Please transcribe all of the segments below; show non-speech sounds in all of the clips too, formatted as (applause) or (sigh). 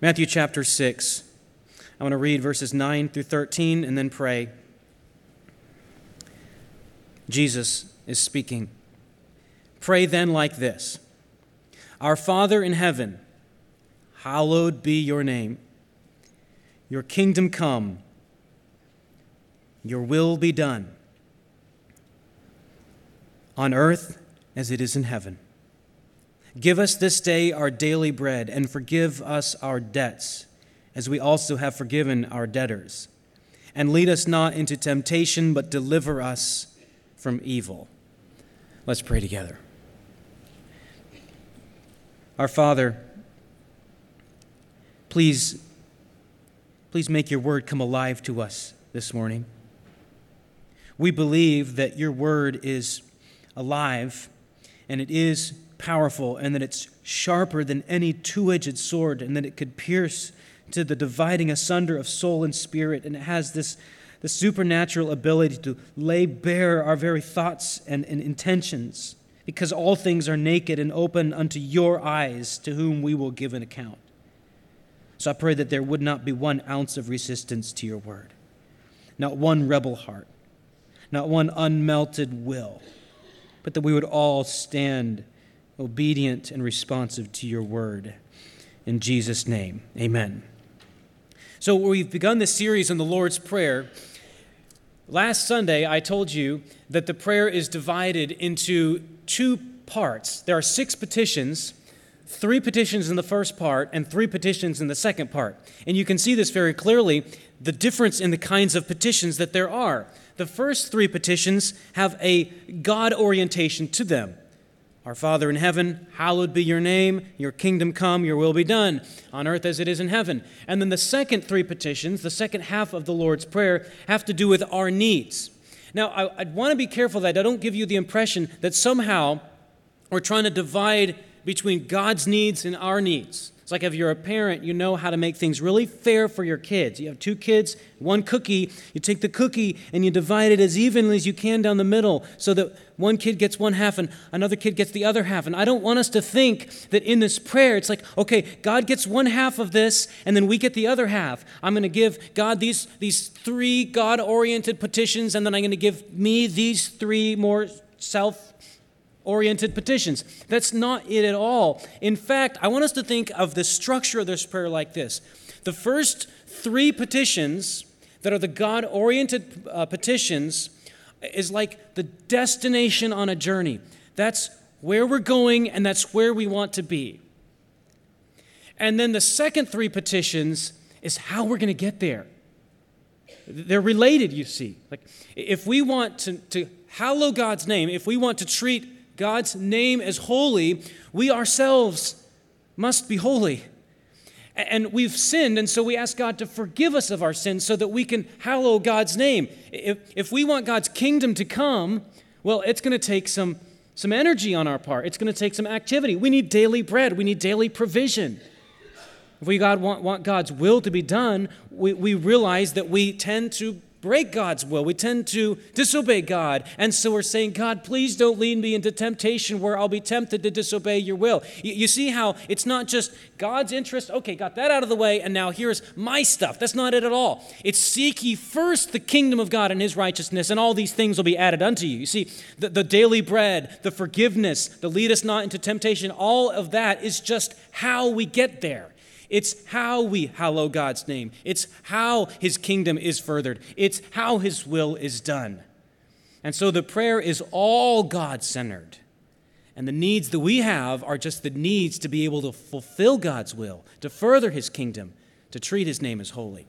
Matthew chapter 6. I want to read verses 9 through 13 and then pray. Jesus is speaking. Pray then like this Our Father in heaven, hallowed be your name. Your kingdom come, your will be done, on earth as it is in heaven. Give us this day our daily bread, and forgive us our debts, as we also have forgiven our debtors. And lead us not into temptation, but deliver us from evil. Let's pray together. Our Father, please, please make your word come alive to us this morning. We believe that your word is alive and it is powerful and that it's sharper than any two edged sword and that it could pierce to the dividing asunder of soul and spirit and it has this the supernatural ability to lay bare our very thoughts and, and intentions because all things are naked and open unto your eyes, to whom we will give an account. So I pray that there would not be one ounce of resistance to your word, not one rebel heart, not one unmelted will, but that we would all stand obedient and responsive to your word. In Jesus' name, amen. So, we've begun this series on the Lord's Prayer. Last Sunday, I told you that the prayer is divided into two parts. There are six petitions, three petitions in the first part, and three petitions in the second part. And you can see this very clearly the difference in the kinds of petitions that there are. The first three petitions have a God orientation to them. Our Father in heaven, hallowed be your name, your kingdom come, your will be done, on earth as it is in heaven. And then the second three petitions, the second half of the Lord's Prayer, have to do with our needs. Now, I, would want to be careful that I don't give you the impression that somehow we're trying to divide between God's needs and our needs. It's like if you're a parent, you know how to make things really fair for your kids. You have two kids, one cookie. You take the cookie and you divide it as evenly as you can down the middle so that one kid gets one half and another kid gets the other half. And I don't want us to think that in this prayer, it's like, okay, God gets one half of this and then we get the other half. I'm going to give God these, these three God oriented petitions and then I'm going to give me these three more self oriented petitions. That's not it at all. In fact, I want us to think of the structure of this prayer like this the first three petitions that are the God oriented uh, petitions is like the destination on a journey. That's where we're going and that's where we want to be. And then the second three petitions is how we're going to get there. They're related, you see. Like, if we want to, to hallow God's name, if we want to treat God's name is holy, we ourselves must be holy. And we've sinned, and so we ask God to forgive us of our sins so that we can hallow God's name. If, if we want God's kingdom to come, well, it's going to take some, some energy on our part. It's going to take some activity. We need daily bread, we need daily provision. If we God want, want God's will to be done, we, we realize that we tend to break God's will. We tend to disobey God. And so we're saying, God, please don't lead me into temptation where I'll be tempted to disobey your will. You, see how it's not just God's interest, okay, got that out of the way, and now here's my stuff. That's not it at all. It's seek ye first the kingdom of God and his righteousness, and all these things will be added unto you. You see, the, the daily bread, the forgiveness, the lead us not into temptation, all of that is just how we get there. It's how we hallow God's name. It's how his kingdom is furthered. It's how his will is done. And so the prayer is all God centered. And the needs that we have are just the needs to be able to fulfill God's will, to further his kingdom, to treat his name as holy.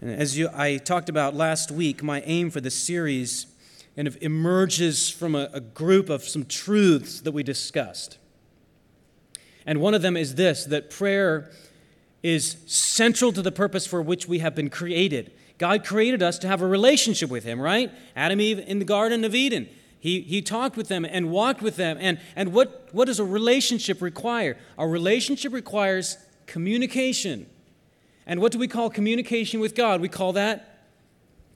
And as you, I talked about last week, my aim for this series kind of emerges from a, a group of some truths that we discussed. And one of them is this that prayer is central to the purpose for which we have been created. God created us to have a relationship with Him, right? Adam Eve in the Garden of Eden. He, he talked with them and walked with them. And, and what, what does a relationship require? A relationship requires communication. And what do we call communication with God? We call that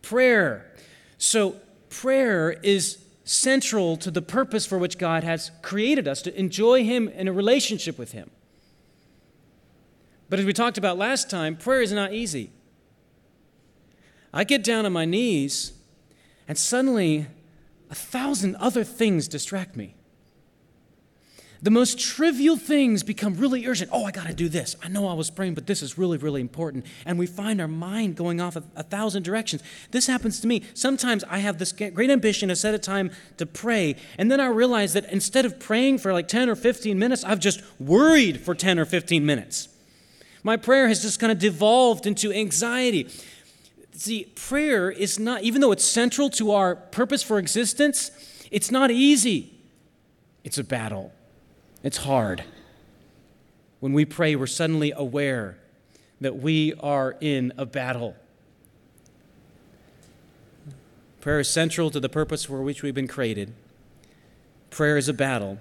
prayer. So, prayer is central to the purpose for which God has created us to enjoy Him in a relationship with Him. But as we talked about last time, prayer is not easy. I get down on my knees, and suddenly a thousand other things distract me. The most trivial things become really urgent. Oh, I got to do this. I know I was praying, but this is really, really important. And we find our mind going off a, a, thousand directions. This happens to me. Sometimes I have this great ambition to set a time to pray, and then I realize that instead of praying for like 10 or 15 minutes, I've just worried for 10 or 15 minutes. My prayer has just kind of devolved into anxiety. See, prayer is not, even though it's central to our purpose for existence, it's not easy. It's a battle. It's hard. When we pray, we're suddenly aware that we are in a battle. Prayer is central to the purpose for which we've been created. Prayer is a battle.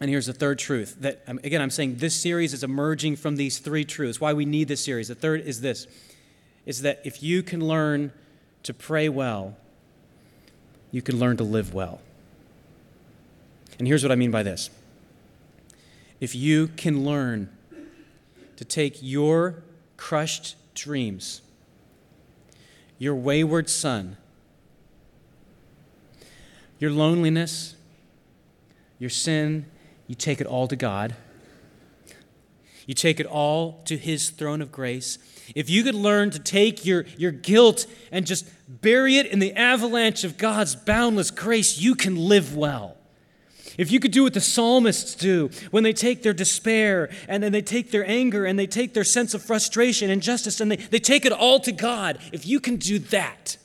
And here's the third truth that, um, again, I'm saying this series is emerging from these three truths. Why we need this series. The third is this is that if you can learn to pray well, you can learn to live well. And here's what I mean by this if you can learn to take your crushed dreams, your wayward son, your loneliness, your sin, you take it all to God. You take it all to His throne of grace. If you could learn to take your, your guilt and just bury it in the avalanche of God's boundless grace, you can live well. If you could do what the psalmists do when they take their despair and then they take their anger and they take their sense of frustration and justice and they, they take it all to God, if you can do that,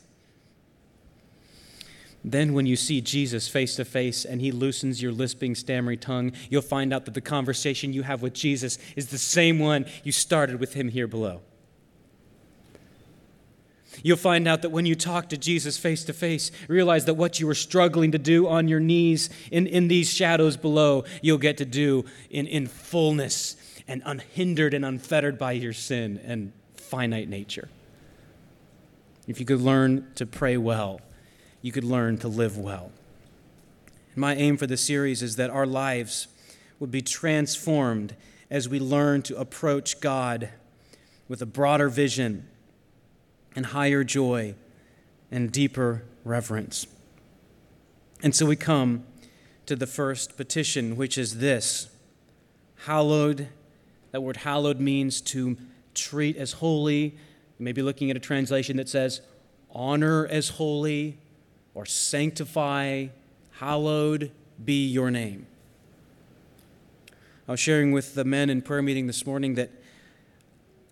then when you see Jesus face to face and he loosens your lisping, stammering tongue, you'll find out that the conversation you have with Jesus is the same one you started with him here below. You'll find out that when you talk to Jesus face to face, realize that what you were struggling to do on your knees in, in these shadows below, you'll get to do in, in fullness and unhindered and unfettered by your sin and finite nature. If you could learn to pray well, you could learn to live well. My aim for this series is that our lives would be transformed as we learn to approach God with a broader vision and higher joy and deeper reverence. And so we come to the first petition, which is this Hallowed, that word hallowed means to treat as holy. You may be looking at a translation that says honor as holy or sanctify. Hallowed be your name. I was sharing with the men in prayer meeting this morning that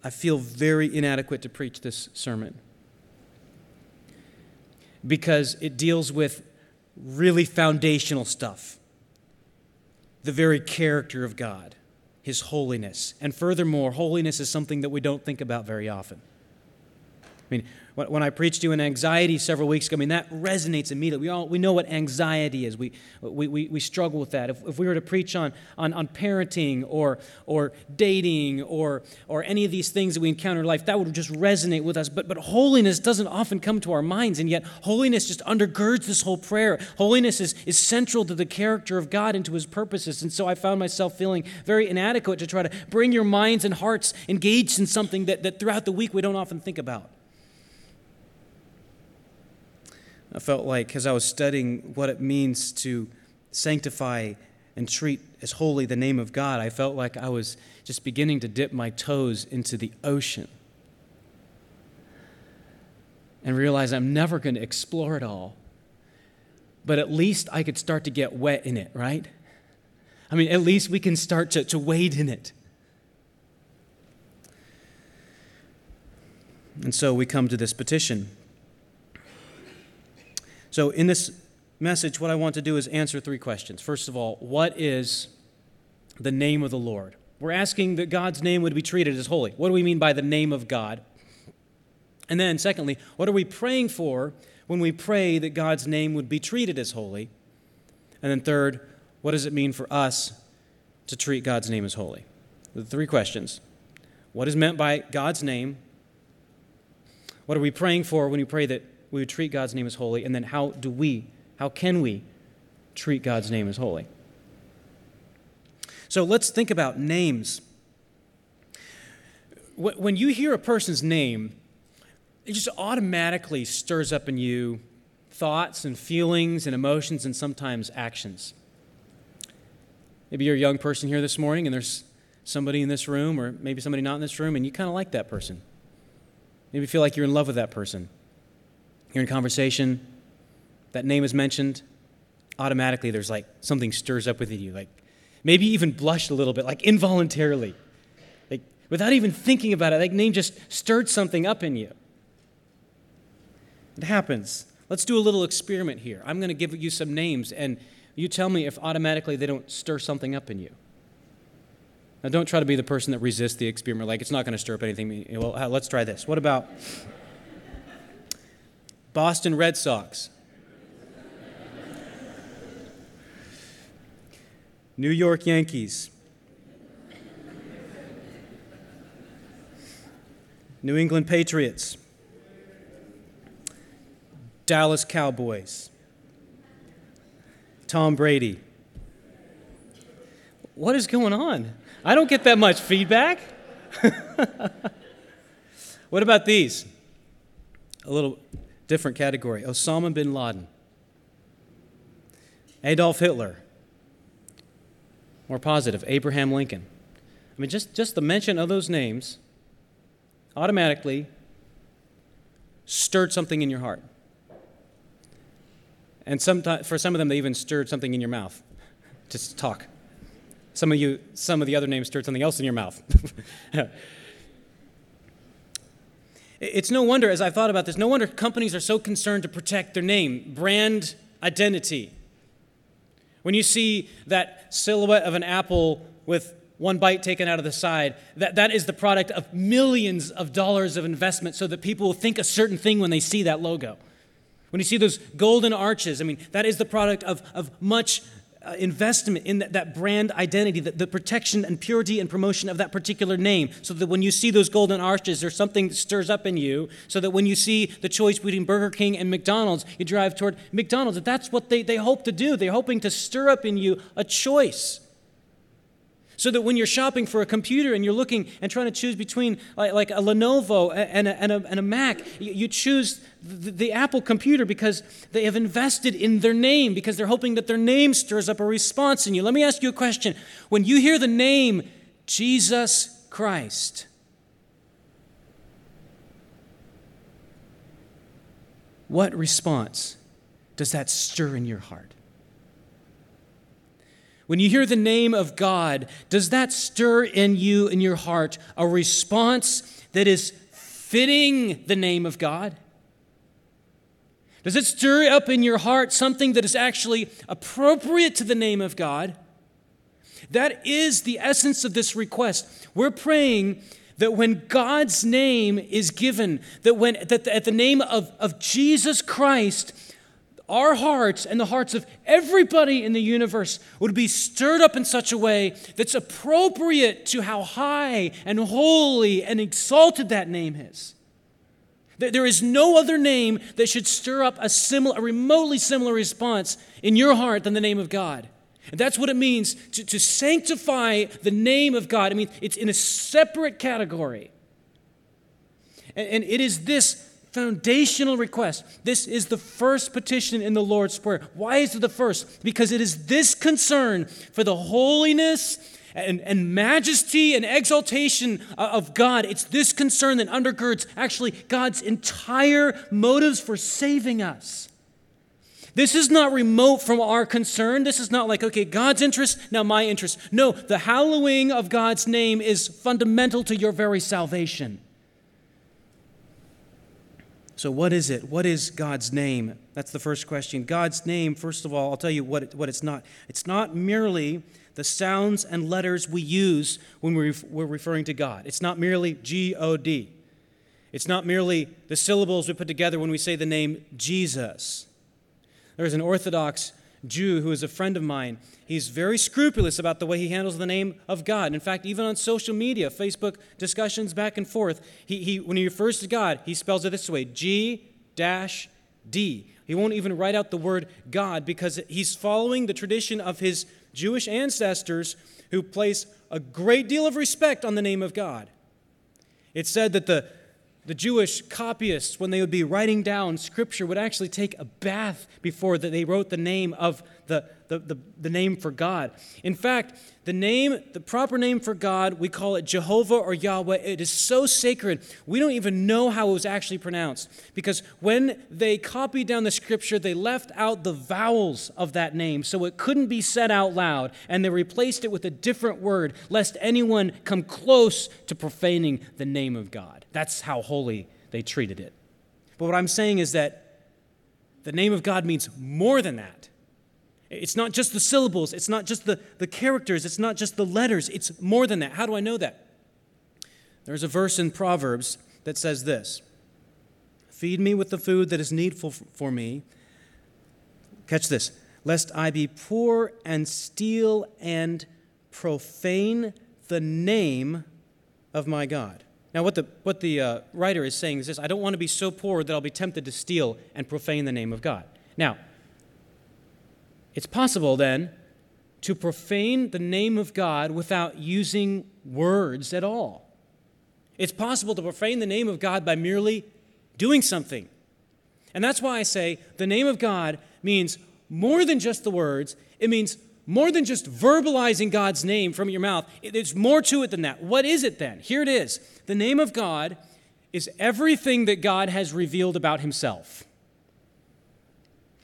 I feel very inadequate to preach this sermon because it deals with really foundational stuff the very character of God, His holiness. And furthermore, holiness is something that we don't think about very often. I mean, when I preached to you in anxiety several weeks ago, I mean, that resonates immediately. We, all, we know what anxiety is. We, we, we, we struggle with that. If, if we were to preach on, on, on parenting or, or dating or, or any of these things that we encounter in life, that would just resonate with us. But, but holiness doesn't often come to our minds, and yet holiness just undergirds this whole prayer. Holiness is, is central to the character of God and to his purposes. And so I found myself feeling very inadequate to try to bring your minds and hearts engaged in something that, that throughout the week we don't often think about. I felt like as I was studying what it means to sanctify and treat as holy the name of God, I felt like I was just beginning to dip my toes into the ocean and realize I'm never going to explore it all. But at least I could start to get wet in it, right? I mean, at least we can start to, to wade in it. And so we come to this petition so, in this message, what I want to do is answer three questions. First of all, what is the name of the Lord? We're asking that God's name would be treated as holy. What do we mean by the name of God? And then, secondly, what are we praying for when we pray that God's name would be treated as holy? And then, third, what does it mean for us to treat God's name as holy? The three questions. What is meant by God's name? What are we praying for when we pray that we would treat God's name as holy, and then how do we, how can we treat God's name as holy? So let's think about names. when you hear a person's name, it just automatically stirs up in you thoughts and feelings and emotions and sometimes actions. Maybe you're a young person here this morning and there's somebody in this room, or maybe somebody not in this room, and you kind of like that person. Maybe feel like you're in love with that person. You're in conversation, that name is mentioned, automatically there's like something stirs up within you, like maybe even blushed a little bit, like involuntarily. Like without even thinking about it, that name just stirred something up in you. It happens. Let's do a little experiment here. I'm going to give you some names, and you tell me if automatically they don't stir something up in you. Now, don't try to be the person that resists the experiment, like it's not going to stir up anything. Well, let's try this. What about Boston Red Sox? New York Yankees. New England Patriots. Dallas Cowboys, Tom Brady. What is going on? I don't get that much feedback. (laughs) what about these? A little different category Osama bin Laden, Adolf Hitler. More positive, Abraham Lincoln. I mean, just, just the mention of those names automatically stirred something in your heart. And sometimes, for some of them, they even stirred something in your mouth (laughs) to talk. Some of you, some of the other names stirred something else in your mouth. (laughs) it's no wonder, as I've thought about this, no wonder companies are so concerned to protect their name, brand identity. When you see that silhouette of an apple with one bite taken out of the side, that, that is the product of millions of dollars of investment so that people will think a certain thing when they see that logo. When you see those golden arches, I mean, that is the product of, of much uh, investment in that, that brand identity, the, the protection and purity and promotion of that particular name. So that when you see those golden arches, there's something that stirs up in you. So that when you see the choice between Burger King and McDonald's, you drive toward McDonald's. That's what they, they hope to do. They're hoping to stir up in you a choice. So that when you're shopping for a computer and you're looking and trying to choose between like, like a Lenovo and a, and a, and a Mac, you, you choose the, the, Apple computer because they have invested in their name, because they're hoping that their name stirs up a response in you. Let me ask you a question. When you hear the name Jesus Christ, what response does that stir in your heart? When you hear the name of God, does that stir in you, in your heart, a response that is fitting the name of God? Does it stir up in your heart something that is actually appropriate to the name of God? That is the essence of this request. We're praying that when God's name is given, that when that at the name of, of Jesus Christ, our hearts and the hearts of everybody in the universe would be stirred up in such a way that's appropriate to how high and holy and exalted that name is. There is no other name that should stir up a, similar, a remotely similar response in your heart than the name of God. And that's what it means to, to sanctify the name of God. I mean, it's in a separate category. And, and it is this foundational request. This is the first petition in the Lord's Prayer. Why is it the first? Because it is this concern for the holiness and, and majesty and exaltation of God. It's this concern that undergirds actually God's entire motives for saving us. This is not remote from our concern. This is not like, okay, God's interest, now my interest. No, the hallowing of God's name is fundamental to your very salvation. So, what is it? What is God's name? That's the first question. God's name, first of all, I'll tell you what, it, what it's not. It's not merely the sounds and letters we use when we're, we're referring to God. It's not merely G O D. It's not merely the syllables we put together when we say the name Jesus. There's an Orthodox Jew who is a friend of mine. He's very scrupulous about the way he handles the name of God. In fact, even on social media, Facebook discussions back and forth, he, he, when he refers to God, he spells it this way G dash D. He won't even write out the word God because he's following the tradition of his Jewish ancestors who place a great deal of respect on the name of God. It's said that the, the Jewish copyists, when they would be writing down scripture, would actually take a bath before they wrote the name of the, the, the, the, name for God. In fact, the name, the proper name for God, we call it Jehovah or Yahweh. It is so sacred, we don't even know how it was actually pronounced. Because when they copied down the scripture, they left out the vowels of that name, so it couldn't be said out loud, and they replaced it with a different word, lest anyone come close to profaning the name of God. That's how holy they treated it. But what I'm saying is that the name of God means more than that. It's not just the syllables, it's not just the, the characters, it's not just the letters, it's more than that. How do I know that? There's a verse in Proverbs that says this Feed me with the food that is needful for me. Catch this lest I be poor and steal and profane the name of my God. Now, what the, what the uh, writer is saying is this I don't want to be so poor that I'll be tempted to steal and profane the name of God. Now, it's possible then to profane the name of God without using words at all. It's possible to profane the name of God by merely doing something. And that's why I say the name of God means more than just the words, it means more than just verbalizing God's name from your mouth. There's more to it than that. What is it then? Here it is. The name of God is everything that God has revealed about himself.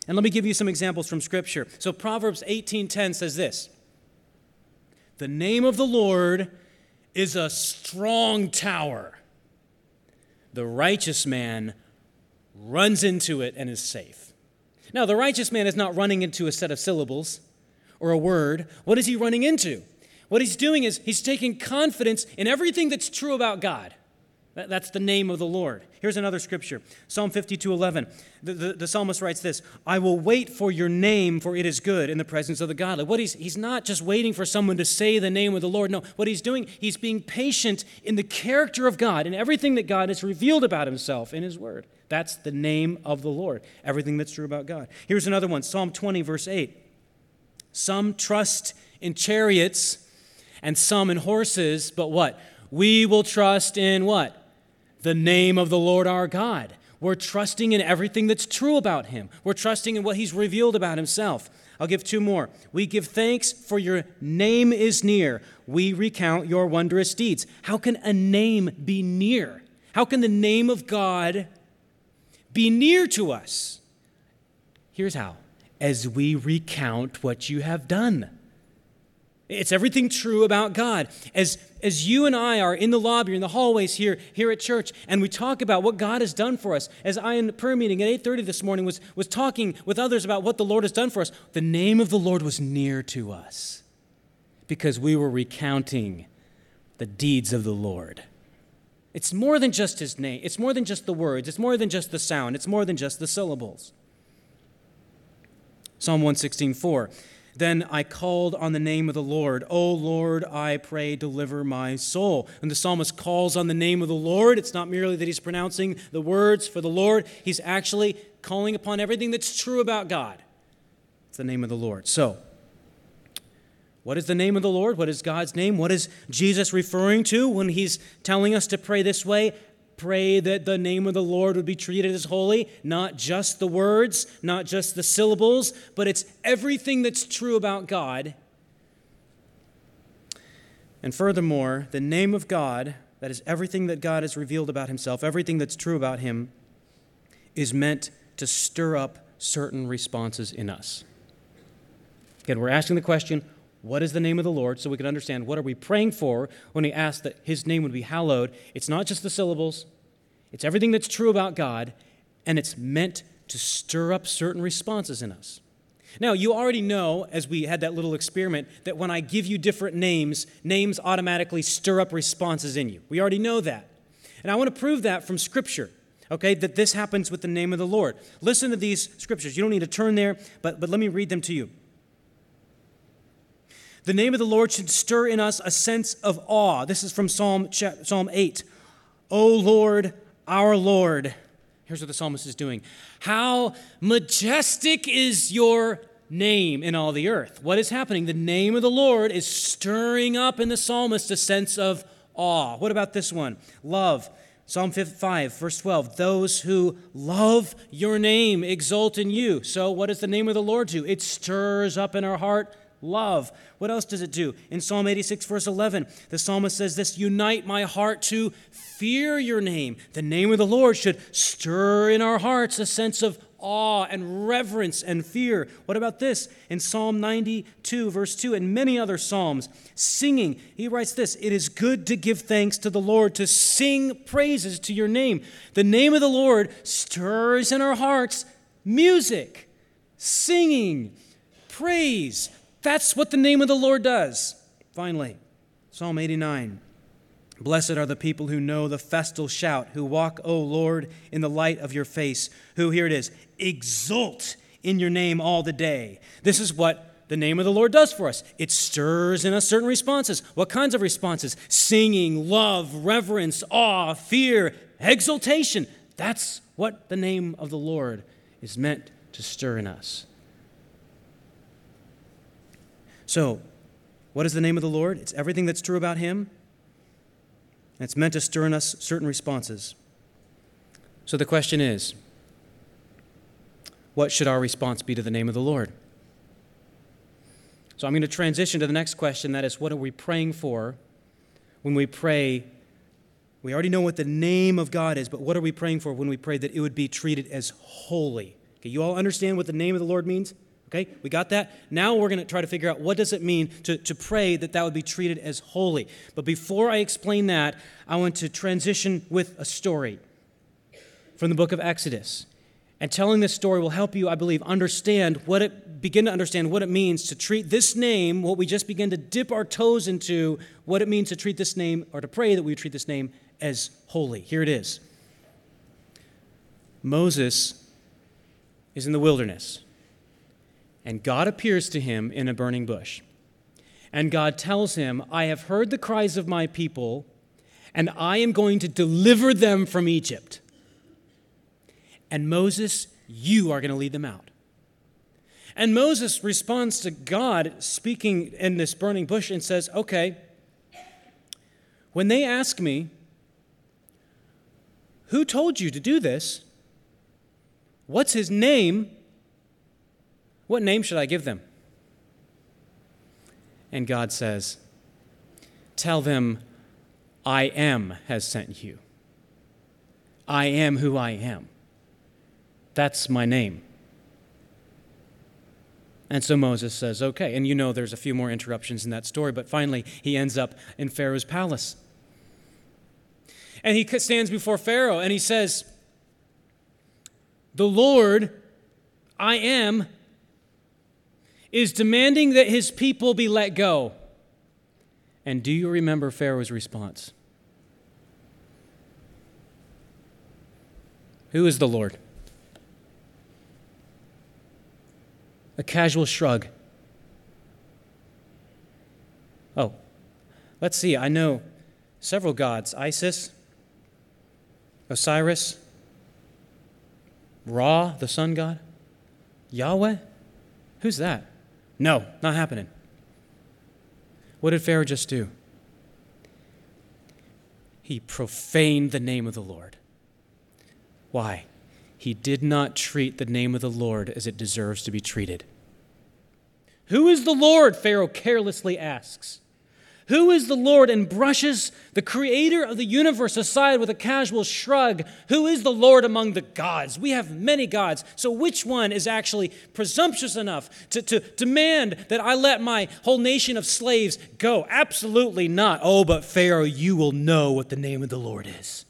And let me give you some examples from scripture. So Proverbs 18:10 says this: "The name of the Lord is a strong tower. The righteous man runs into it and is safe." Now, the righteous man is not running into a set of syllables or a word. What is he running into? What he's doing is he's taking confidence in everything that's true about God. That's the name of the Lord. Here's another scripture Psalm 52 11. The, the, the, psalmist writes this I will wait for your name, for it is good in the presence of the godly. What he's, he's not just waiting for someone to say the name of the Lord. No, what he's doing, he's being patient in the character of God and everything that God has revealed about himself in his word. That's the name of the Lord, everything that's true about God. Here's another one Psalm 20, verse 8. Some trust in chariots and some in horses, but what? We will trust in what? The name of the Lord our God. We're trusting in everything that's true about him. We're trusting in what he's revealed about himself. I'll give two more. We give thanks for your name is near. We recount your wondrous deeds. How can a name be near? How can the name of God be near to us? Here's how as we recount what you have done. It's everything true about God. As, as you and I are in the lobby, in the hallways here, here at church, and we talk about what God has done for us, as I in the prayer meeting at 8.30 this morning was, was talking with others about what the Lord has done for us, the name of the Lord was near to us because we were recounting the deeds of the Lord. It's more than just his name. It's more than just the words. It's more than just the sound. It's more than just the syllables. Psalm 116, 4. Then I called on the name of the Lord. O Lord, I pray, deliver my soul. And the psalmist calls on the name of the Lord. It's not merely that he's pronouncing the words for the Lord, he's actually calling upon everything that's true about God. It's the name of the Lord. So, what is the name of the Lord? What is God's name? What is Jesus referring to when he's telling us to pray this way? Pray that the name of the Lord would be treated as holy, not just the words, not just the syllables, but it's everything that's true about God. And furthermore, the name of God, that is everything that God has revealed about himself, everything that's true about him, is meant to stir up certain responses in us. Again, we're asking the question what is the name of the Lord so we can understand what are we praying for when we ask that his name would be hallowed. It's not just the syllables, it's everything that's true about God, and it's meant to stir up certain responses in us. Now, you already know, as we had that little experiment, that when I give you different names, names automatically stir up responses in you. We already know that. And I want to prove that from Scripture, okay, that this happens with the name of the Lord. Listen to these Scriptures. You don't need to turn there, but, but let me read them to you. The name of the Lord should stir in us a sense of awe. This is from Psalm, Psalm 8. O Lord, our Lord. Here's what the psalmist is doing. How majestic is your name in all the earth. What is happening? The name of the Lord is stirring up in the psalmist a sense of awe. What about this one? Love. Psalm 5, verse 12. Those who love your name exult in you. So, what does the name of the Lord do? It stirs up in our heart love. What else does it do? In Psalm 86, verse 11, the psalmist says this Unite my heart to fear your name. The name of the Lord should stir in our hearts a sense of awe and reverence and fear. What about this? In Psalm 92, verse 2, and many other Psalms, singing, he writes this It is good to give thanks to the Lord, to sing praises to your name. The name of the Lord stirs in our hearts music, singing, praise. That's what the name of the Lord does. Finally, Psalm 89. Blessed are the people who know the festal shout, who walk, O Lord, in the light of your face, who, here it is, exult in your name all the day. This is what the name of the Lord does for us. It stirs in us certain responses. What kinds of responses? Singing, love, reverence, awe, fear, exultation. That's what the name of the Lord is meant to stir in us. So, what is the name of the Lord? It's everything that's true about Him. And it's meant to stir in us certain responses. So the question is what should our response be to the name of the Lord? So I'm going to transition to the next question that is, what are we praying for when we pray? We already know what the name of God is, but what are we praying for when we pray that it would be treated as holy? Okay, you all understand what the name of the Lord means? Okay, we got that? Now we're going to try to figure out what does it mean to, to pray that that would be treated as holy. But before I explain that, I want to transition with a story from the book of Exodus. And telling this story will help you, I believe, understand what it begin to understand what it means to treat this name, what we just begin to dip our toes into, what it means to treat this name or to pray that we treat this name as holy. Here it is. Moses is in the wilderness and God appears to him in a burning bush. And God tells him, I have heard the cries of my people, and I am going to deliver them from Egypt. And Moses, you are going to lead them out. And Moses responds to God speaking in this burning bush and says, Okay, when they ask me, Who told you to do this? What's his name? What name should I give them? And God says, Tell them, I am has sent you. I am who I am. That's my name. And so Moses says, okay. And you know there's a few more interruptions in that story, but finally he ends up in Pharaoh's palace. And he stands before Pharaoh and he says, The Lord, I am, is demanding that his people be let go. And do you remember Pharaoh's response? Who is the Lord? A casual shrug. Oh, let's see. I know several gods Isis, Osiris, Ra, the sun god, Yahweh. Who's that? No, not happening. What did Pharaoh just do? He profaned the name of the Lord. Why? He did not treat the name of the Lord as it deserves to be treated. Who is the Lord? Pharaoh carelessly asks. Who is the Lord? And brushes the creator of the universe aside with a casual shrug. Who is the Lord among the gods? We have many gods. So, which one is actually presumptuous enough to, to demand that I let my whole nation of slaves go? Absolutely not. Oh, but Pharaoh, you will know what the name of the Lord is.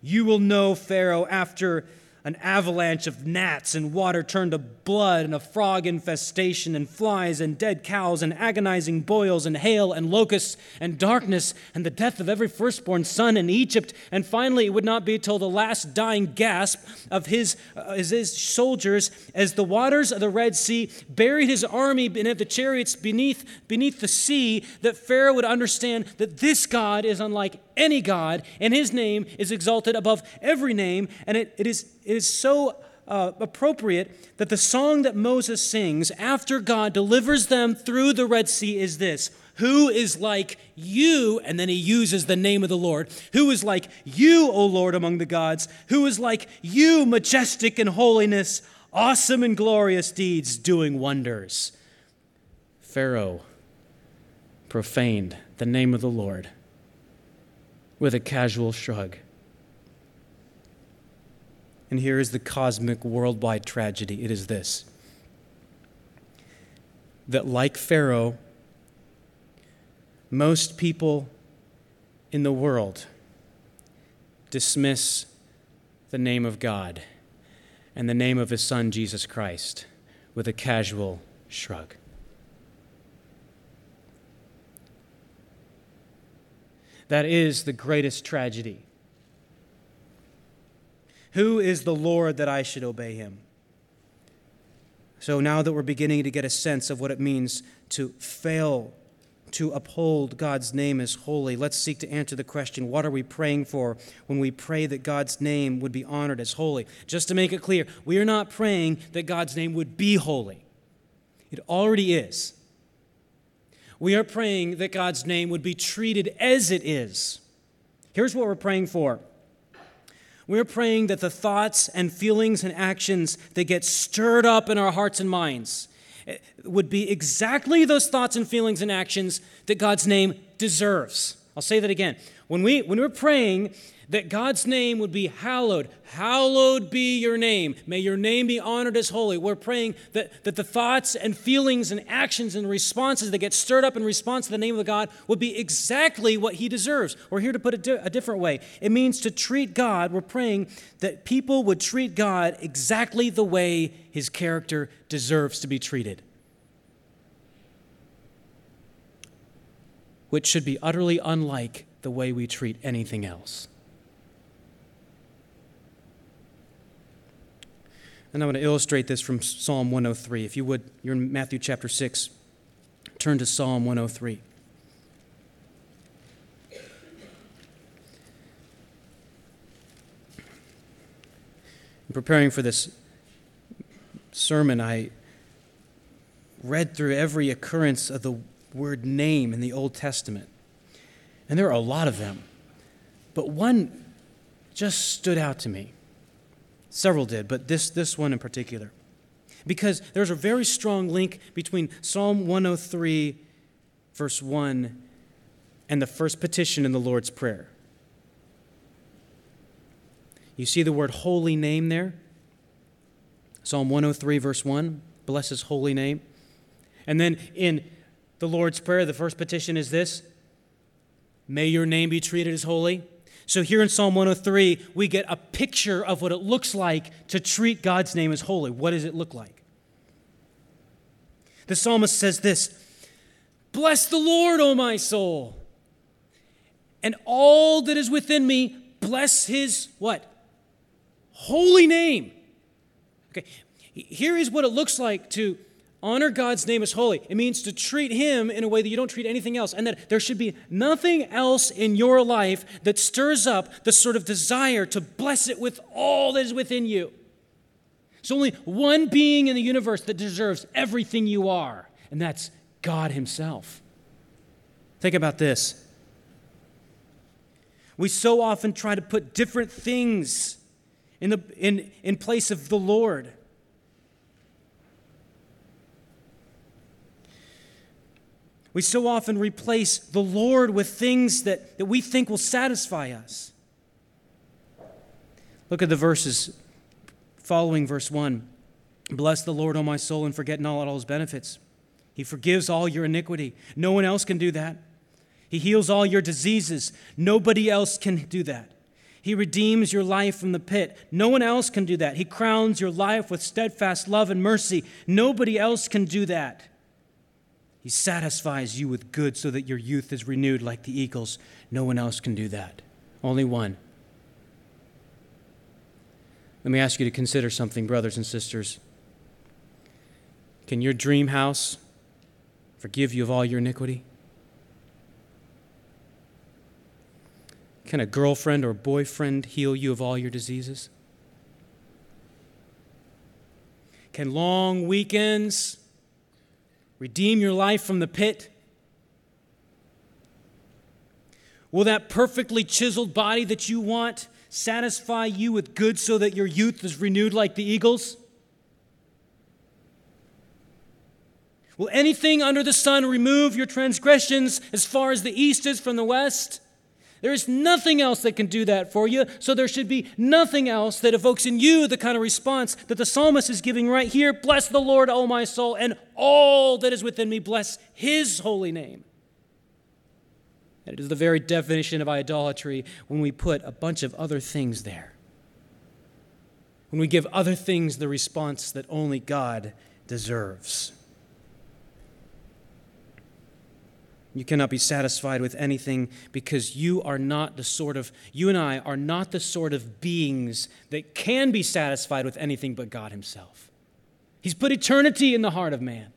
You will know, Pharaoh, after an avalanche of gnats and water turned to blood and a frog infestation and flies and dead cows and agonizing boils and hail and locusts and darkness and the death of every firstborn son in Egypt. And finally, it would not be till the last dying gasp of his, uh, his soldiers as the waters of the Red Sea buried his army beneath the chariots beneath, beneath the sea that Pharaoh would understand that this God is unlike any God and his name is exalted above every name. And it, it is it is so uh, appropriate that the song that Moses sings after God delivers them through the Red Sea is this Who is like you? And then he uses the name of the Lord. Who is like you, O Lord, among the gods? Who is like you, majestic in holiness, awesome in glorious deeds, doing wonders? Pharaoh profaned the name of the Lord with a casual shrug. And here is the cosmic worldwide tragedy it is this that, like Pharaoh, most people in the world dismiss the name of God and the name of his Son, Jesus Christ, with a casual shrug. That is the greatest tragedy. Who is the Lord that I should obey him? So now that we're beginning to get a sense of what it means to fail to uphold God's name as holy, let's seek to answer the question what are we praying for when we pray that God's name would be honored as holy? Just to make it clear, we are not praying that God's name would be holy, it already is. We are praying that God's name would be treated as it is. Here's what we're praying for. We're praying that the thoughts and feelings and actions that get stirred up in our hearts and minds eh, would be exactly those thoughts and feelings and actions that God's name deserves. I'll say that again. When, we, when we're praying that God's name would be hallowed. Hallowed be your name. May your name be honored as holy. We're praying that, that the thoughts and feelings and actions and responses that get stirred up in response to the name of God would be exactly what He deserves. Or here to put it a different way, it means to treat God, we're praying that people would treat God exactly the way His character deserves to be treated. Which should be utterly unlike the way we treat anything else. And I want to illustrate this from Psalm 103. If you would, you're in Matthew chapter 6. Turn to Psalm 103. In preparing for this sermon, I read through every occurrence of the word name in the Old Testament. And there are a lot of them. But one just stood out to me. Several did, but this, this one in particular. Because there's a very strong link between Psalm 103, verse 1, and the first petition in the Lord's Prayer. You see the word holy name there? Psalm 103, verse 1, bless his holy name. And then in the Lord's Prayer, the first petition is this May your name be treated as holy. So here in Psalm 103, we get a picture of what it looks like to treat God's name as holy. What does it look like? The psalmist says this Bless the Lord, O my soul, and all that is within me, bless his what? Holy name. Okay, here is what it looks like to Honor God's name as holy. It means to treat Him in a way that you don't treat anything else, and that there should be nothing else in your life that stirs up the sort of desire to bless it with all that is within you. There's only one being in the universe that deserves everything you are, and that's God Himself. Think about this. We so often try to put different things in, the, in, in place of the Lord. We so often replace the Lord with things that, that we think will satisfy us. Look at the verses following verse 1. Bless the Lord, O my soul, and forget not all his benefits. He forgives all your iniquity. No one else can do that. He heals all your diseases. Nobody else can do that. He redeems your life from the pit. No one else can do that. He crowns your life with steadfast love and mercy. Nobody else can do that. He satisfies you with good so that your youth is renewed like the eagles. No one else can do that. Only one. Let me ask you to consider something, brothers and sisters. Can your dream house forgive you of all your iniquity? Can a girlfriend or boyfriend heal you of all your diseases? Can long weekends redeem your life from the pit? Will that perfectly chiseled body that you want satisfy you with good so that your youth is renewed like the eagles? Will anything under the sun remove your transgressions as far as the east is from the west? There is nothing else that can do that for you, so there should be nothing else that evokes in you the kind of response that the psalmist is giving right here Bless the Lord, O my soul, and all that is within me, bless his holy name. And it is the very definition of idolatry when we put a bunch of other things there. When we give other things the response that only God deserves. You cannot be satisfied with anything because you are not the sort of, you and I are not the sort of beings that can be satisfied with anything but God Himself. He's put eternity in the heart of man.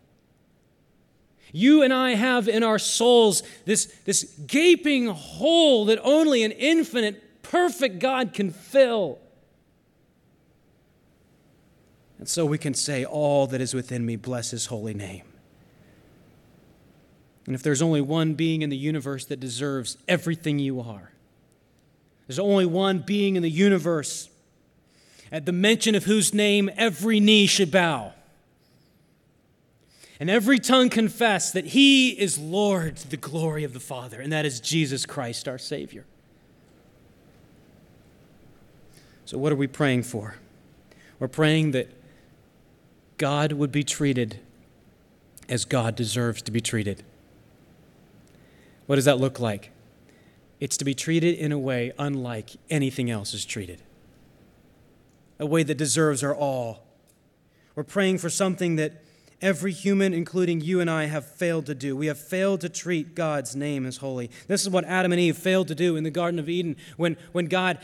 You and I have in our souls this, this gaping hole that only an infinite, perfect God can fill. And so we can say, All that is within me, bless His holy name. And if there's only one being in the universe that deserves everything you are, there's only one being in the universe at the mention of whose name every knee should bow and every tongue confess that he is Lord to the glory of the Father, and that is Jesus Christ, our Savior. So, what are we praying for? We're praying that God would be treated as God deserves to be treated. What does that look like? It's to be treated in a way unlike anything else is treated, a way that deserves our all. We're praying for something that every human, including you and I, have failed to do. We have failed to treat God's name as holy. This is what Adam and Eve failed to do in the Garden of Eden when, when God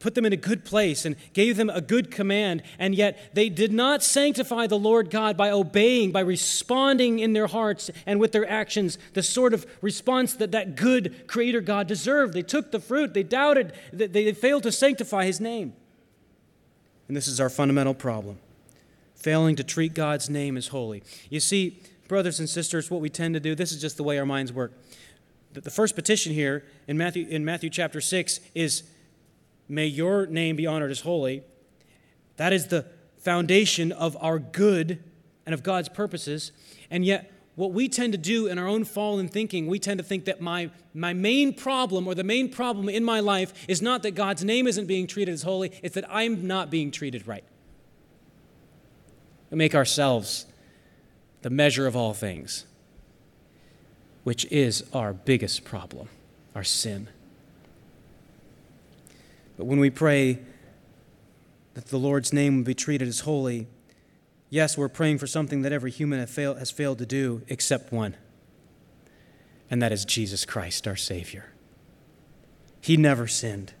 put them in a good place and gave them a good command, and yet they did not sanctify the Lord God by obeying, by responding in their hearts and with their actions, the sort of response that that good Creator God deserved. They took the fruit, they doubted, they failed to sanctify His name. And this is our fundamental problem failing to treat God's name as holy. You see, brothers and sisters, what we tend to do, this is just the way our minds work. The first petition here in Matthew, in Matthew chapter 6 is, May your name be honored as holy. That is the foundation of our good and of God's purposes. And yet, what we tend to do in our own fallen thinking, we tend to think that my, my main problem or the main problem in my life is not that God's name isn't being treated as holy, it's that I'm not being treated right. We make ourselves the measure of all things, which is our biggest problem, our sin. But when we pray that the Lord's name will be treated as holy, yes, we're praying for something that every human has failed to do except one, and that is Jesus Christ, our Savior. He never sinned.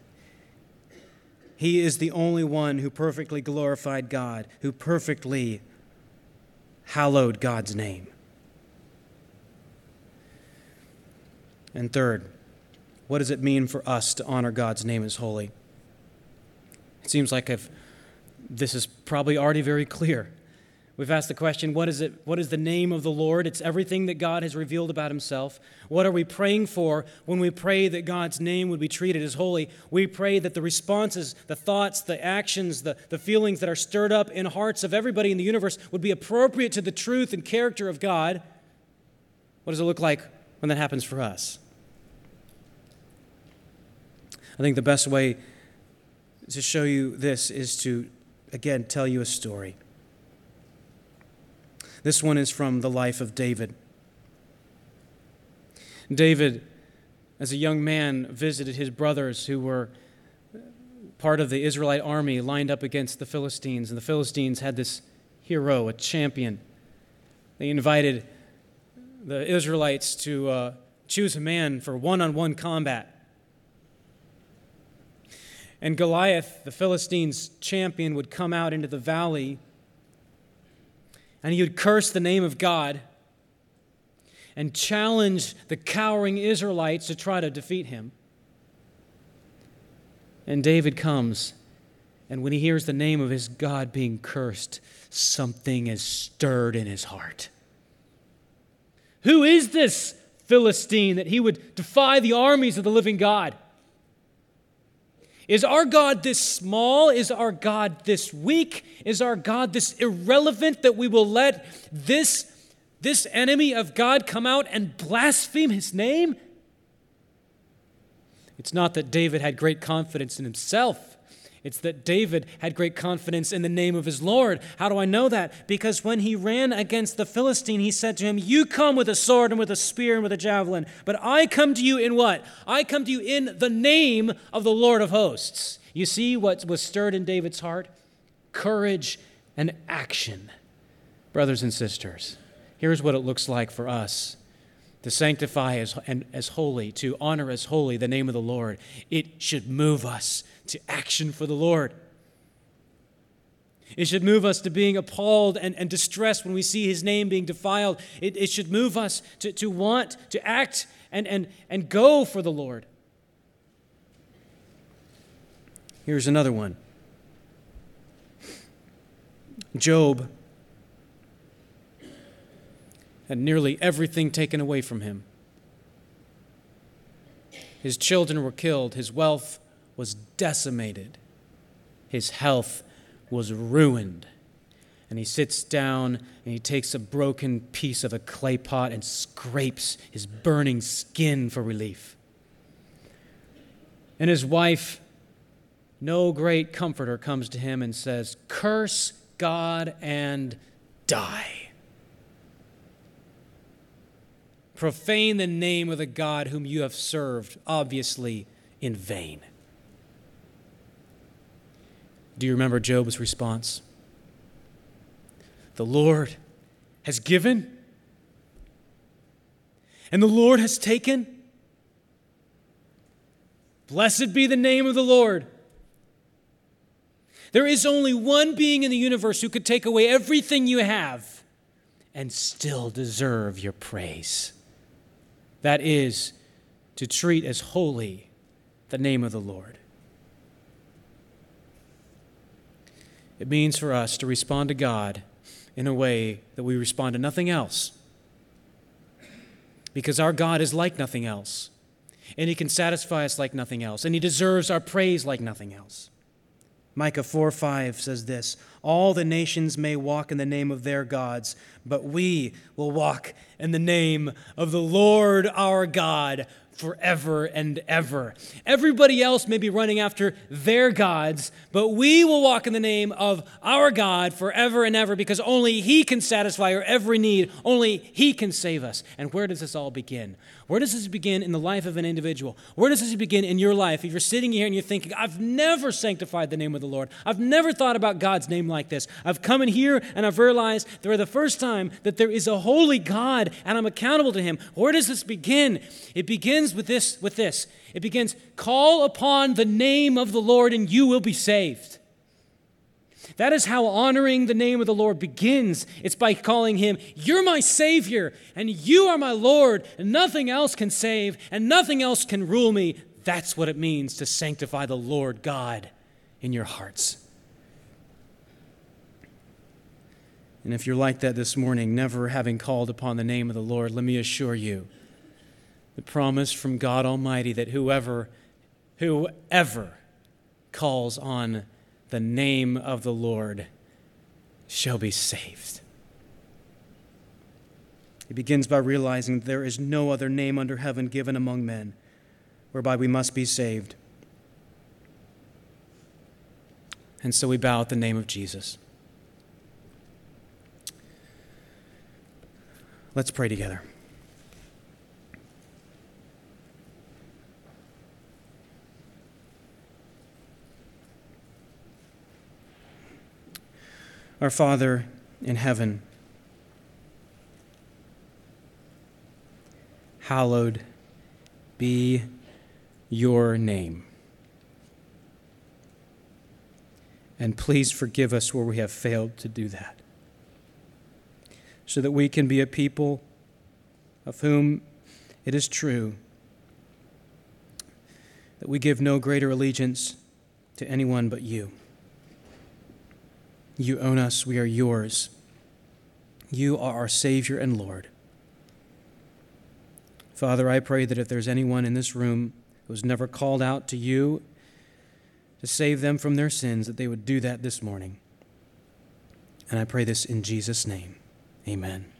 He is the only one who perfectly glorified God, who perfectly hallowed God's name. And third, what does it mean for us to honor God's name as holy? It seems like if this is probably already very clear. We've asked the question what is, it, what is the name of the Lord? It's everything that God has revealed about himself. What are we praying for when we pray that God's name would be treated as holy? We pray that the responses, the thoughts, the actions, the, the feelings that are stirred up in hearts of everybody in the universe would be appropriate to the truth and character of God. What does it look like when that happens for us? I think the best way to show you this is to, again, tell you a story. This one is from the life of David. David, as a young man, visited his brothers who were part of the Israelite army lined up against the Philistines. And the Philistines had this hero, a champion. They invited the Israelites to uh, choose a man for one on one combat. And Goliath, the Philistines' champion, would come out into the valley and he would curse the name of God and challenge the cowering Israelites to try to defeat him. And David comes, and when he hears the name of his God being cursed, something is stirred in his heart. Who is this Philistine, that he would defy the armies of the living God. Is our God this small? Is our God this weak? Is our God this irrelevant that we will let this, this enemy of God come out and blaspheme his name? It's not that David had great confidence in himself. It's that David had great confidence in the name of his Lord. How do I know that? Because when he ran against the Philistine, he said to him, You come with a sword and with a spear and with a javelin, but I come to you in what? I come to you in the name of the Lord of hosts. You see what was stirred in David's heart? Courage and action. Brothers and sisters, here's what it looks like for us to sanctify as, and as holy, to honor as holy the name of the Lord. It should move us to action for the Lord. It should move us to being appalled and, and distressed when we see his name being defiled. It, it should move us to, to want to act and, and, and go for the Lord. Here's another one Job had nearly everything taken away from him. His children were killed, his wealth was decimated, his health was ruined. And he sits down and he takes a broken piece of a clay pot and scrapes his burning skin for relief. And his wife, no great comforter, comes to him and says, Curse God and die. Profane the name of the God whom you have served, obviously in vain. Do you remember Job's response? The Lord has given, and the Lord has taken. Blessed be the name of the Lord. There is only one being in the universe who could take away everything you have and still deserve your praise. That is to treat as holy the name of the Lord. It means for us to respond to God in a way that we respond to nothing else. Because our God is like nothing else. And He can satisfy us like nothing else. And He deserves our praise like nothing else. Micah 4 5 says this All the nations may walk in the name of their gods, but we will walk in the name of the Lord our God forever and ever. Everybody else may be running after their gods, but we will walk in the name of our God forever and ever because only He can satisfy our every need. Only He can save us. And where does this all begin? Where does this begin in the life of an individual? Where does this begin in your life? If you're sitting here and you're thinking, I've never sanctified the name of the Lord, I've never thought about God's name like this. I've come in here and I've realized for the first time that there is a holy God and I'm accountable to Him. Where does this begin? It begins begins with this, with this. It begins, call upon the name of the Lord and you will be saved. That is how honoring the name of the Lord begins. It's by calling him, You're my Savior, and you are my Lord, and nothing else can save, and nothing else can rule me. That's what it means to sanctify the Lord God in your hearts. And if you're like that this morning, never having called upon the name of the Lord, let me assure you the promise from God Almighty that whoever, whoever calls on the name of the Lord shall be saved. He begins by realizing there is no other name under heaven given among men whereby we must be saved. And so we bow at the name of Jesus. Let's pray together. Our Father in heaven, hallowed be your name. And please forgive us where we have failed to do that, so that we can be a people of whom it is true that we give no greater allegiance to anyone but you. You own us, we are yours. You are our Savior and Lord. Father, I pray that if there's anyone in this room who's never called out to you to save them from their sins, that they would do that this morning. And I pray this in Jesus' name. Amen.